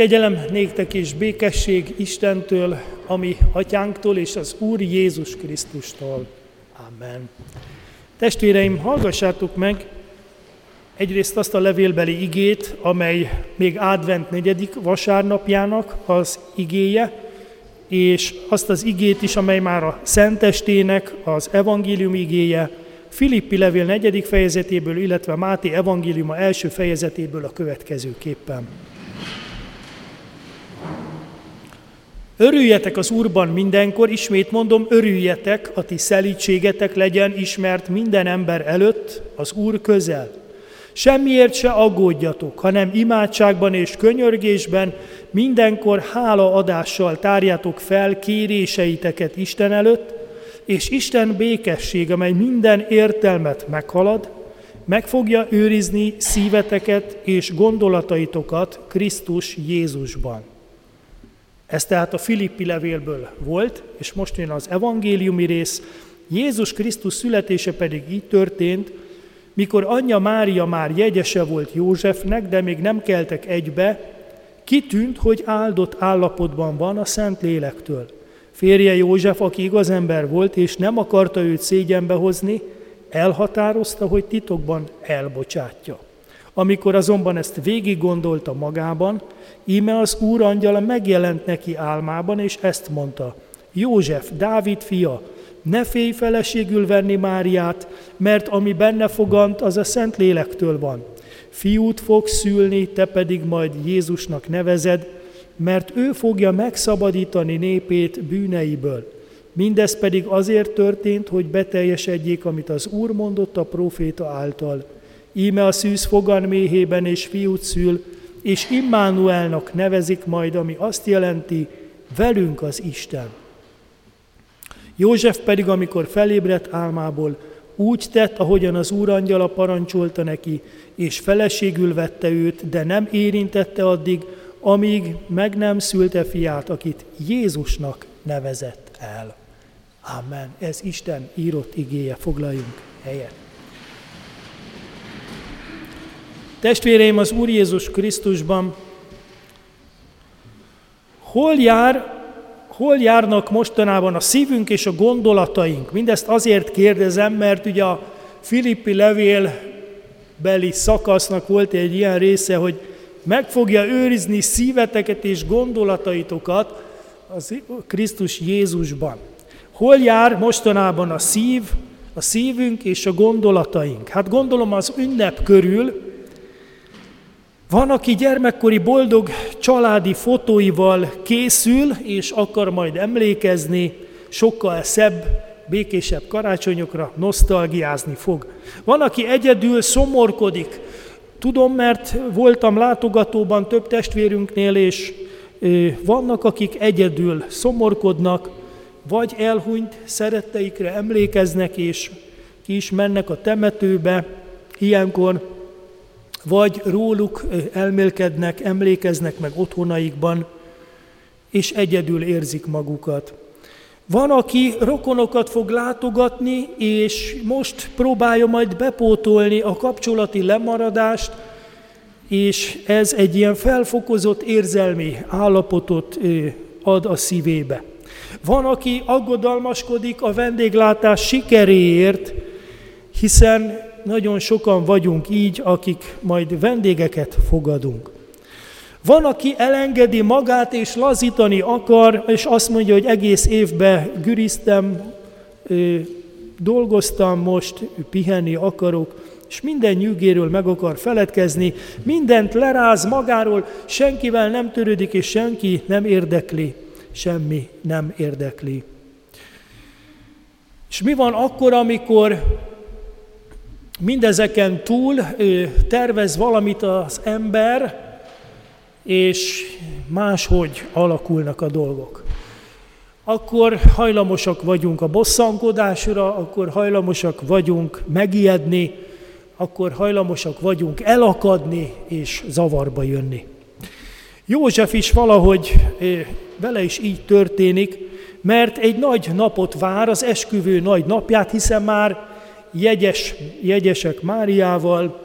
Kegyelem néktek és békesség Istentől, ami atyánktól és az Úr Jézus Krisztustól. Amen. Testvéreim, hallgassátok meg egyrészt azt a levélbeli igét, amely még advent negyedik vasárnapjának az igéje, és azt az igét is, amely már a Szentestének az evangélium igéje, Filippi levél negyedik fejezetéből, illetve Máté evangéliuma első fejezetéből a következőképpen. Örüljetek az Úrban mindenkor, ismét mondom, örüljetek, a ti szelítségetek legyen ismert minden ember előtt, az Úr közel. Semmiért se aggódjatok, hanem imádságban és könyörgésben mindenkor hálaadással tárjátok fel kéréseiteket Isten előtt, és Isten békesség, amely minden értelmet meghalad, meg fogja őrizni szíveteket és gondolataitokat Krisztus Jézusban. Ez tehát a Filippi levélből volt, és most jön az evangéliumi rész. Jézus Krisztus születése pedig így történt, mikor anyja Mária már jegyese volt Józsefnek, de még nem keltek egybe, kitűnt, hogy áldott állapotban van a Szent Lélektől. Férje József, aki igaz ember volt, és nem akarta őt szégyenbe hozni, elhatározta, hogy titokban elbocsátja. Amikor azonban ezt végig gondolta magában, íme az úr angyala megjelent neki álmában, és ezt mondta, József, Dávid fia, ne félj feleségül venni Máriát, mert ami benne fogant, az a Szent Lélektől van. Fiút fog szülni, te pedig majd Jézusnak nevezed, mert ő fogja megszabadítani népét bűneiből. Mindez pedig azért történt, hogy beteljesedjék, amit az Úr mondott a proféta által. Íme a szűz fogan méhében és fiút szül, és Immanuelnak nevezik majd, ami azt jelenti, velünk az Isten. József pedig, amikor felébredt álmából, úgy tett, ahogyan az úrangyala parancsolta neki, és feleségül vette őt, de nem érintette addig, amíg meg nem szülte fiát, akit Jézusnak nevezett el. Amen. Ez Isten írott igéje, foglaljunk helyet. Testvéreim, az Úr Jézus Krisztusban hol jár hol járnak mostanában a szívünk és a gondolataink? Mindezt azért kérdezem, mert ugye a Filippi levél beli szakasznak volt egy ilyen része, hogy meg fogja őrizni szíveteket és gondolataitokat az Krisztus Jézusban. Hol jár mostanában a szív, a szívünk és a gondolataink? Hát gondolom az ünnep körül, van, aki gyermekkori boldog családi fotóival készül, és akar majd emlékezni sokkal szebb, békésebb karácsonyokra, nosztalgiázni fog. Van, aki egyedül szomorkodik. Tudom, mert voltam látogatóban több testvérünknél, és vannak, akik egyedül szomorkodnak, vagy elhunyt szeretteikre emlékeznek, és ki is mennek a temetőbe, ilyenkor vagy róluk elmélkednek, emlékeznek meg otthonaikban, és egyedül érzik magukat. Van, aki rokonokat fog látogatni, és most próbálja majd bepótolni a kapcsolati lemaradást, és ez egy ilyen felfokozott érzelmi állapotot ad a szívébe. Van, aki aggodalmaskodik a vendéglátás sikeréért, hiszen nagyon sokan vagyunk így, akik majd vendégeket fogadunk. Van, aki elengedi magát és lazítani akar, és azt mondja, hogy egész évben güriztem, dolgoztam most, pihenni akarok, és minden nyűgéről meg akar feledkezni, mindent leráz magáról, senkivel nem törődik, és senki nem érdekli, semmi nem érdekli. És mi van akkor, amikor Mindezeken túl tervez valamit az ember, és máshogy alakulnak a dolgok. Akkor hajlamosak vagyunk a bosszankodásra, akkor hajlamosak vagyunk megijedni, akkor hajlamosak vagyunk elakadni és zavarba jönni. József is valahogy vele is így történik, mert egy nagy napot vár, az esküvő nagy napját, hiszen már jegyes, jegyesek Máriával,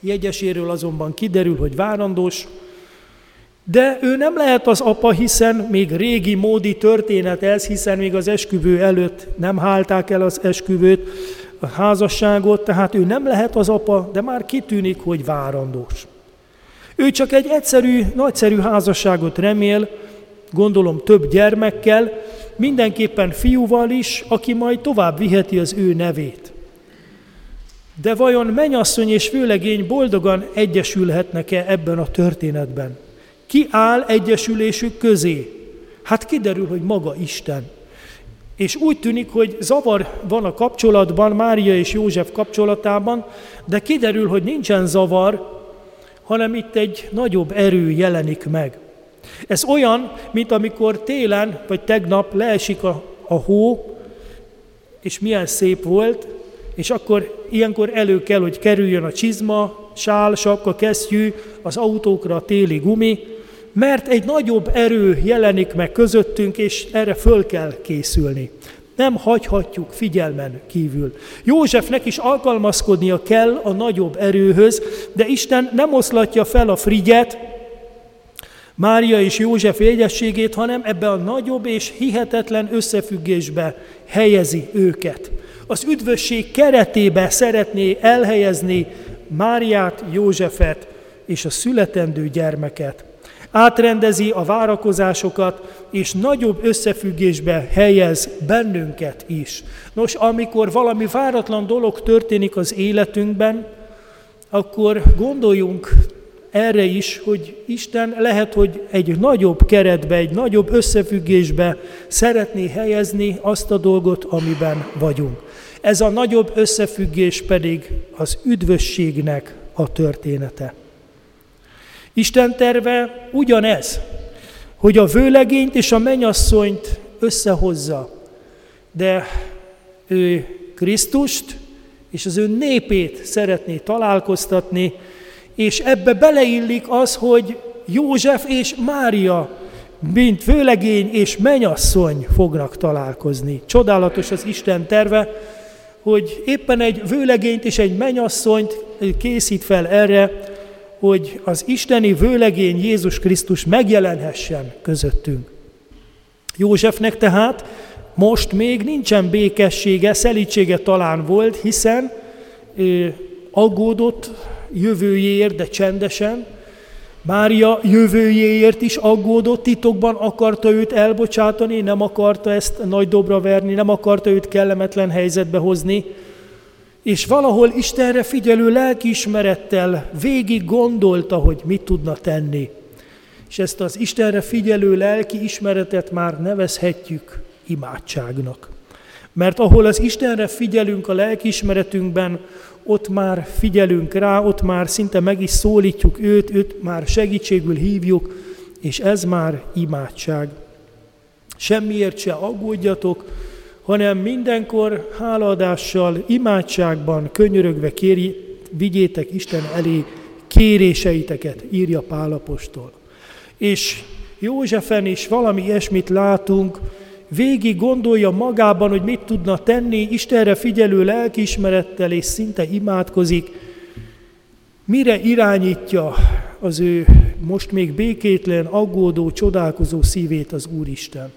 jegyeséről azonban kiderül, hogy várandós, De ő nem lehet az apa, hiszen még régi módi történet ez, hiszen még az esküvő előtt nem hálták el az esküvőt, a házasságot, tehát ő nem lehet az apa, de már kitűnik, hogy várandós. Ő csak egy egyszerű, nagyszerű házasságot remél, gondolom több gyermekkel, mindenképpen fiúval is, aki majd tovább viheti az ő nevét. De vajon menyasszony és főlegény boldogan egyesülhetnek-e ebben a történetben? Ki áll egyesülésük közé? Hát kiderül, hogy maga Isten. És úgy tűnik, hogy zavar van a kapcsolatban, Mária és József kapcsolatában, de kiderül, hogy nincsen zavar, hanem itt egy nagyobb erő jelenik meg. Ez olyan, mint amikor télen, vagy tegnap leesik a, a hó, és milyen szép volt, és akkor ilyenkor elő kell, hogy kerüljön a csizma, sál, sapka, kesztyű, az autókra a téli gumi, mert egy nagyobb erő jelenik meg közöttünk, és erre föl kell készülni. Nem hagyhatjuk figyelmen kívül. Józsefnek is alkalmazkodnia kell a nagyobb erőhöz, de Isten nem oszlatja fel a frigyet, Mária és József jegyességét, hanem ebbe a nagyobb és hihetetlen összefüggésbe helyezi őket. Az üdvösség keretébe szeretné elhelyezni Máriát, Józsefet és a születendő gyermeket átrendezi a várakozásokat, és nagyobb összefüggésbe helyez bennünket is. Nos, amikor valami váratlan dolog történik az életünkben, akkor gondoljunk erre is, hogy Isten lehet, hogy egy nagyobb keretbe, egy nagyobb összefüggésbe szeretné helyezni azt a dolgot, amiben vagyunk. Ez a nagyobb összefüggés pedig az üdvösségnek a története. Isten terve ugyanez, hogy a vőlegényt és a menyasszonyt összehozza, de ő Krisztust és az ő népét szeretné találkoztatni, és ebbe beleillik az, hogy József és Mária, mint vőlegény és menyasszony fognak találkozni. Csodálatos az Isten terve, hogy éppen egy vőlegényt és egy menyasszonyt készít fel erre, hogy az isteni vőlegény Jézus Krisztus megjelenhessen közöttünk. Józsefnek tehát most még nincsen békessége, szelítsége talán volt, hiszen ő aggódott jövőjéért, de csendesen, Mária jövőjéért is aggódott, titokban akarta őt elbocsátani, nem akarta ezt nagy dobra verni, nem akarta őt kellemetlen helyzetbe hozni, és valahol Istenre figyelő lelkiismerettel végig gondolta, hogy mit tudna tenni. És ezt az Istenre figyelő lelki ismeretet már nevezhetjük imádságnak. Mert ahol az Istenre figyelünk a lelkiismeretünkben, ott már figyelünk rá, ott már szinte meg is szólítjuk őt, őt már segítségül hívjuk, és ez már imádság. Semmiért se aggódjatok, hanem mindenkor hálaadással, imádságban, könyörögve kéri, vigyétek Isten elé kéréseiteket, írja Pálapostól. És Józsefen is valami ilyesmit látunk, végig gondolja magában, hogy mit tudna tenni, Istenre figyelő lelkiismerettel, és szinte imádkozik, mire irányítja az ő most még békétlen, aggódó, csodálkozó szívét az Úristen.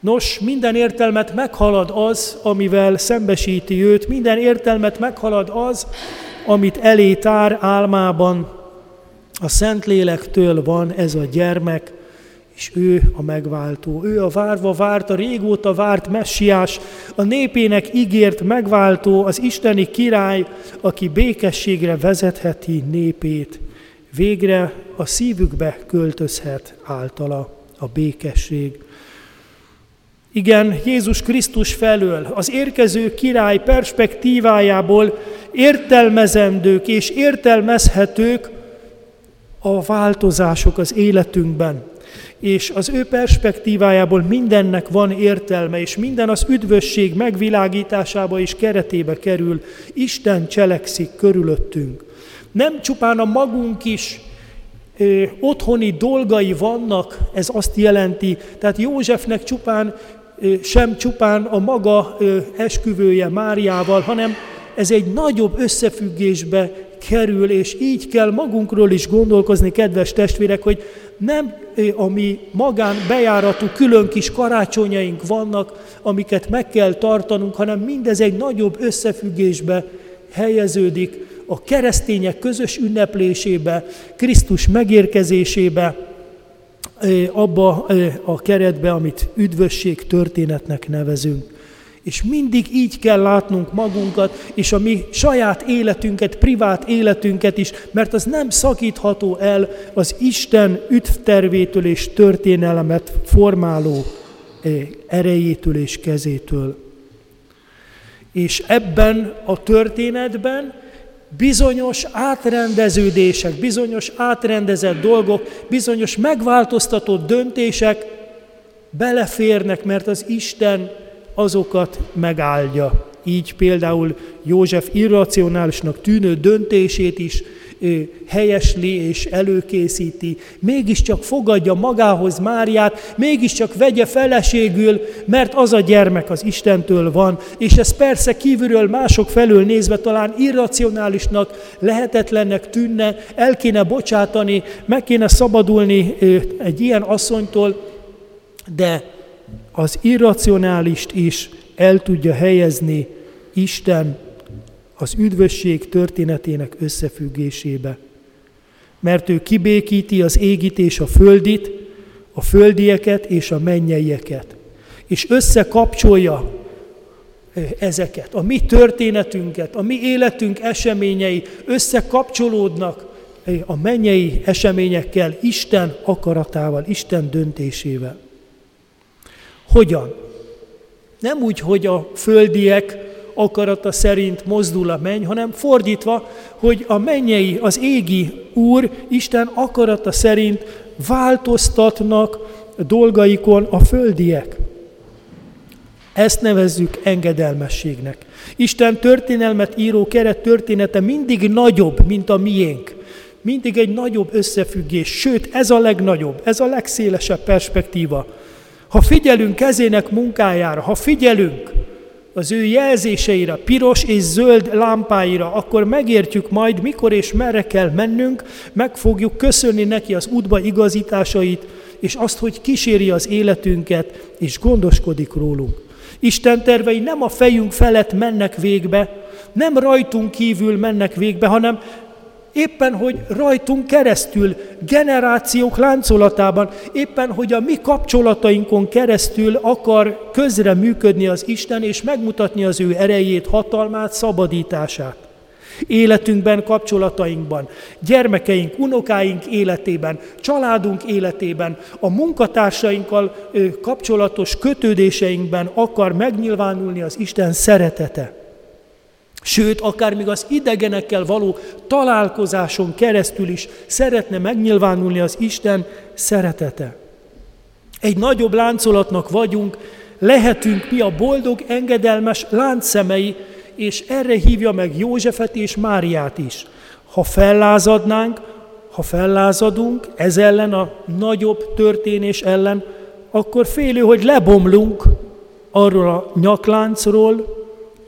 Nos, minden értelmet meghalad az, amivel szembesíti őt, minden értelmet meghalad az, amit elé tár álmában. A Szentlélektől van ez a gyermek, és ő a megváltó. Ő a várva várt, a régóta várt messiás, a népének ígért megváltó, az isteni király, aki békességre vezetheti népét. Végre a szívükbe költözhet általa a békesség. Igen, Jézus Krisztus felől, az érkező király perspektívájából értelmezendők és értelmezhetők a változások az életünkben. És az ő perspektívájából mindennek van értelme, és minden az üdvösség megvilágításába és keretébe kerül. Isten cselekszik körülöttünk. Nem csupán a magunk is ö, otthoni dolgai vannak, ez azt jelenti, tehát Józsefnek csupán sem csupán a maga esküvője Máriával, hanem ez egy nagyobb összefüggésbe kerül, és így kell magunkról is gondolkozni, kedves testvérek, hogy nem a mi magán bejáratú külön kis karácsonyaink vannak, amiket meg kell tartanunk, hanem mindez egy nagyobb összefüggésbe helyeződik a keresztények közös ünneplésébe, Krisztus megérkezésébe, abba a keretbe, amit üdvösség történetnek nevezünk. És mindig így kell látnunk magunkat, és a mi saját életünket, privát életünket is, mert az nem szakítható el az Isten üdvtervétől és történelmet formáló erejétől és kezétől. És ebben a történetben bizonyos átrendeződések, bizonyos átrendezett dolgok, bizonyos megváltoztatott döntések beleférnek, mert az Isten azokat megáldja. Így például József irracionálisnak tűnő döntését is helyesli és előkészíti, mégiscsak fogadja magához Máriát, mégiscsak vegye feleségül, mert az a gyermek az Istentől van, és ez persze kívülről mások felől nézve talán irracionálisnak, lehetetlennek tűnne, el kéne bocsátani, meg kéne szabadulni egy ilyen asszonytól, de az irracionálist is el tudja helyezni Isten az üdvösség történetének összefüggésébe. Mert ő kibékíti az égit és a földit, a földieket és a mennyeieket. És összekapcsolja ezeket, a mi történetünket, a mi életünk eseményei összekapcsolódnak a mennyei eseményekkel, Isten akaratával, Isten döntésével. Hogyan? Nem úgy, hogy a földiek akarata szerint mozdul a menny, hanem fordítva, hogy a mennyei, az égi Úr, Isten akarata szerint változtatnak dolgaikon a földiek. Ezt nevezzük engedelmességnek. Isten történelmet író keret története mindig nagyobb, mint a miénk. Mindig egy nagyobb összefüggés, sőt, ez a legnagyobb, ez a legszélesebb perspektíva. Ha figyelünk kezének munkájára, ha figyelünk az ő jelzéseire, piros és zöld lámpáira, akkor megértjük majd, mikor és merre kell mennünk, meg fogjuk köszönni neki az útba igazításait, és azt, hogy kíséri az életünket, és gondoskodik rólunk. Isten tervei nem a fejünk felett mennek végbe, nem rajtunk kívül mennek végbe, hanem éppen, hogy rajtunk keresztül, generációk láncolatában, éppen, hogy a mi kapcsolatainkon keresztül akar közre működni az Isten, és megmutatni az ő erejét, hatalmát, szabadítását. Életünkben, kapcsolatainkban, gyermekeink, unokáink életében, családunk életében, a munkatársainkkal kapcsolatos kötődéseinkben akar megnyilvánulni az Isten szeretete. Sőt, akár még az idegenekkel való találkozáson keresztül is szeretne megnyilvánulni az Isten szeretete. Egy nagyobb láncolatnak vagyunk, lehetünk mi a boldog, engedelmes láncszemei, és erre hívja meg Józsefet és Máriát is. Ha fellázadnánk, ha fellázadunk ez ellen a nagyobb történés ellen, akkor félő, hogy lebomlunk arról a nyakláncról,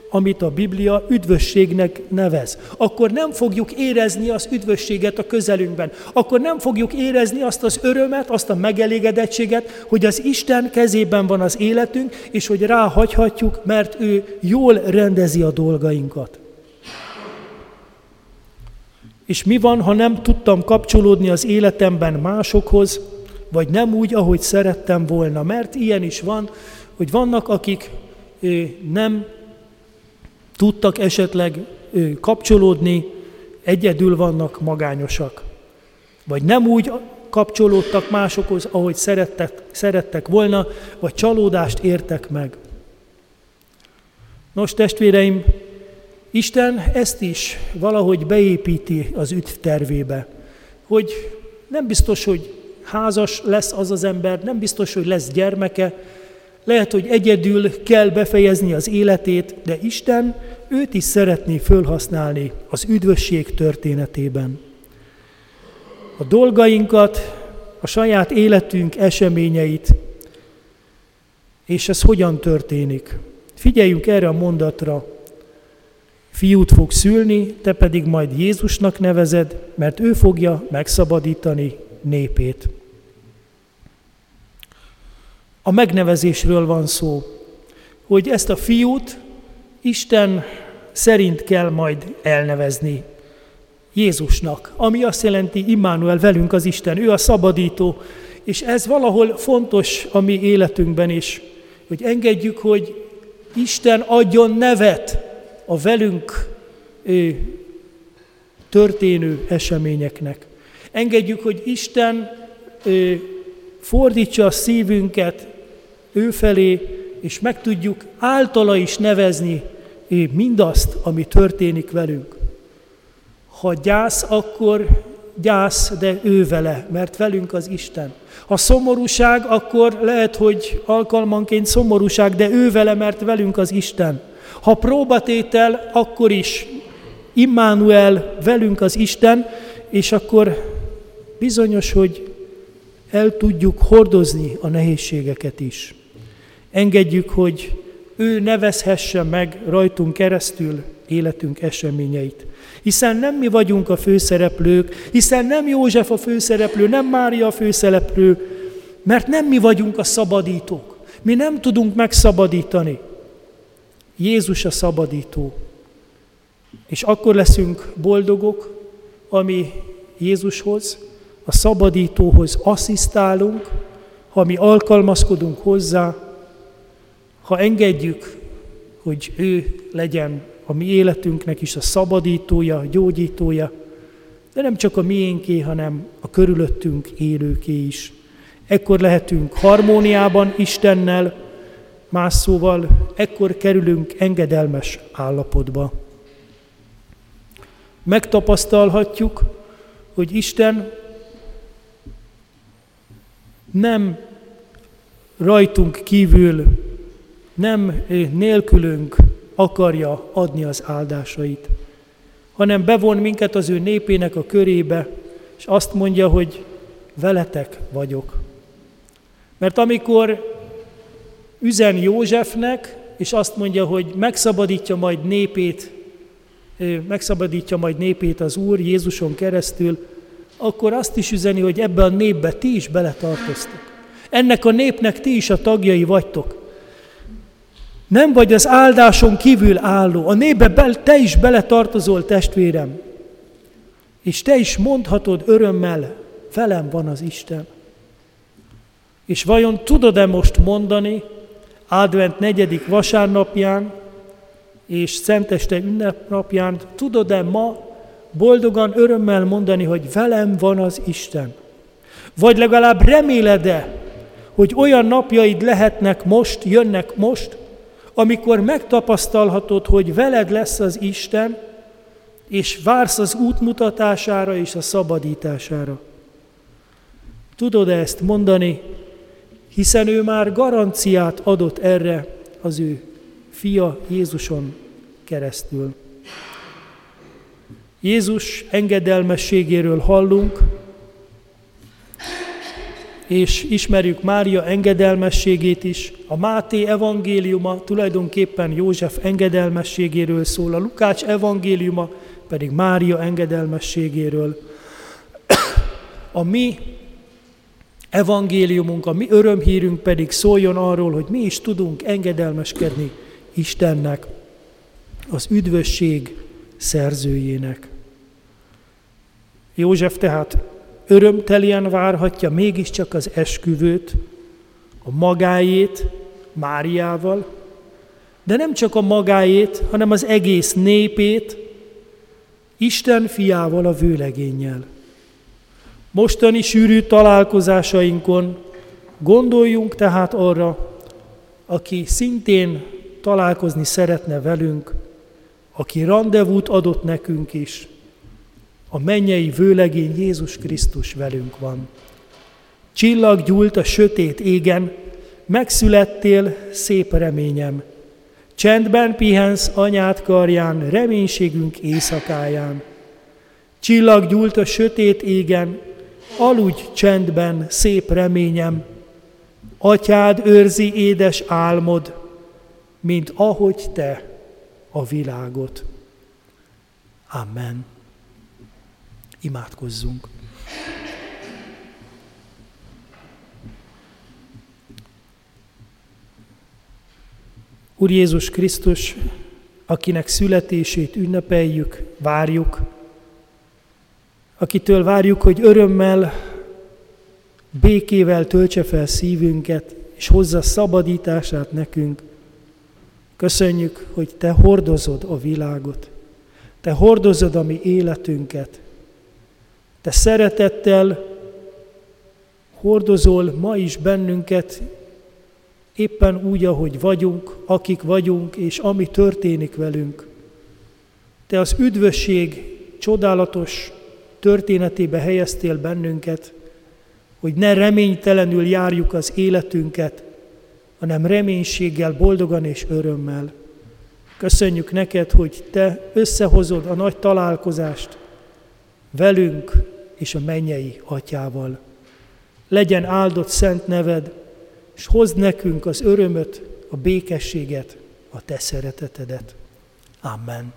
amit a Biblia üdvösségnek nevez. Akkor nem fogjuk érezni az üdvösséget a közelünkben. Akkor nem fogjuk érezni azt az örömet, azt a megelégedettséget, hogy az Isten kezében van az életünk, és hogy ráhagyhatjuk, mert ő jól rendezi a dolgainkat. És mi van, ha nem tudtam kapcsolódni az életemben másokhoz, vagy nem úgy, ahogy szerettem volna? Mert ilyen is van, hogy vannak, akik nem tudtak esetleg kapcsolódni, egyedül vannak magányosak. Vagy nem úgy kapcsolódtak másokhoz, ahogy szerettek, szerettek volna, vagy csalódást értek meg. Nos, testvéreim, Isten ezt is valahogy beépíti az üt tervébe, hogy nem biztos, hogy házas lesz az az ember, nem biztos, hogy lesz gyermeke, lehet, hogy egyedül kell befejezni az életét, de Isten őt is szeretné fölhasználni az üdvösség történetében. A dolgainkat, a saját életünk eseményeit, és ez hogyan történik. Figyeljünk erre a mondatra. Fiút fog szülni, te pedig majd Jézusnak nevezed, mert ő fogja megszabadítani népét. A megnevezésről van szó, hogy ezt a fiút Isten szerint kell majd elnevezni Jézusnak, ami azt jelenti Immanuel velünk az Isten, ő a szabadító, és ez valahol fontos a mi életünkben is, hogy engedjük, hogy Isten adjon nevet a velünk történő eseményeknek. Engedjük, hogy Isten fordítsa a szívünket ő felé, és meg tudjuk általa is nevezni mindazt, ami történik velünk. Ha gyász, akkor gyász, de ő vele, mert velünk az Isten. Ha szomorúság, akkor lehet, hogy alkalmanként szomorúság, de ő vele, mert velünk az Isten. Ha próbatétel, akkor is Immanuel velünk az Isten, és akkor bizonyos, hogy el tudjuk hordozni a nehézségeket is. Engedjük, hogy ő nevezhesse meg rajtunk keresztül életünk eseményeit. Hiszen nem mi vagyunk a főszereplők, hiszen nem József a főszereplő, nem Mária a főszereplő, mert nem mi vagyunk a szabadítók. Mi nem tudunk megszabadítani. Jézus a szabadító. És akkor leszünk boldogok, ami Jézushoz, a szabadítóhoz asszisztálunk, ha mi alkalmazkodunk hozzá, ha engedjük, hogy ő legyen a mi életünknek is a szabadítója, a gyógyítója, de nem csak a miénké, hanem a körülöttünk élőké is. Ekkor lehetünk harmóniában Istennel, más szóval, ekkor kerülünk engedelmes állapotba. Megtapasztalhatjuk, hogy Isten nem rajtunk kívül, nem nélkülünk akarja adni az áldásait, hanem bevon minket az ő népének a körébe, és azt mondja, hogy veletek vagyok. Mert amikor üzen Józsefnek, és azt mondja, hogy megszabadítja majd népét, megszabadítja majd népét az Úr Jézuson keresztül, akkor azt is üzeni, hogy ebbe a népbe ti is beletartoztok. Ennek a népnek ti is a tagjai vagytok. Nem vagy az áldáson kívül álló, a népbe be, te is beletartozol, testvérem. És te is mondhatod örömmel, velem van az Isten. És vajon tudod-e most mondani, Advent negyedik vasárnapján és Szenteste ünnepnapján, tudod-e ma boldogan, örömmel mondani, hogy velem van az Isten? Vagy legalább reméled-e, hogy olyan napjaid lehetnek most, jönnek most, amikor megtapasztalhatod, hogy veled lesz az Isten, és vársz az útmutatására és a szabadítására. Tudod -e ezt mondani, hiszen ő már garanciát adott erre az ő fia Jézuson keresztül. Jézus engedelmességéről hallunk, és ismerjük Mária engedelmességét is. A Máté evangéliuma tulajdonképpen József engedelmességéről szól, a Lukács evangéliuma pedig Mária engedelmességéről. A mi evangéliumunk, a mi örömhírünk pedig szóljon arról, hogy mi is tudunk engedelmeskedni Istennek, az üdvösség szerzőjének. József tehát örömtelien várhatja mégiscsak az esküvőt, a magáét Máriával, de nem csak a magáét, hanem az egész népét, Isten fiával, a vőlegénnyel. Mostani sűrű találkozásainkon gondoljunk tehát arra, aki szintén találkozni szeretne velünk, aki rendezvút adott nekünk is, a mennyei vőlegény Jézus Krisztus velünk van. Csillag gyúlt a sötét égen, megszülettél, szép reményem. Csendben pihensz anyát karján, reménységünk éjszakáján. Csillag gyúlt a sötét égen, aludj csendben, szép reményem. Atyád őrzi édes álmod, mint ahogy te a világot. Amen. Úr Jézus Krisztus, akinek születését ünnepeljük, várjuk, akitől várjuk, hogy örömmel, békével töltse fel szívünket, és hozza szabadítását nekünk. Köszönjük, hogy Te hordozod a világot, Te hordozod a mi életünket, Te szeretettel hordozol ma is bennünket, éppen úgy, ahogy vagyunk, akik vagyunk, és ami történik velünk. Te az üdvösség csodálatos történetébe helyeztél bennünket, hogy ne reménytelenül járjuk az életünket, hanem reménységgel, boldogan és örömmel. Köszönjük neked, hogy te összehozod a nagy találkozást velünk és a mennyei atyával. Legyen áldott szent neved, és hozd nekünk az örömöt, a békességet, a te szeretetedet. Amen.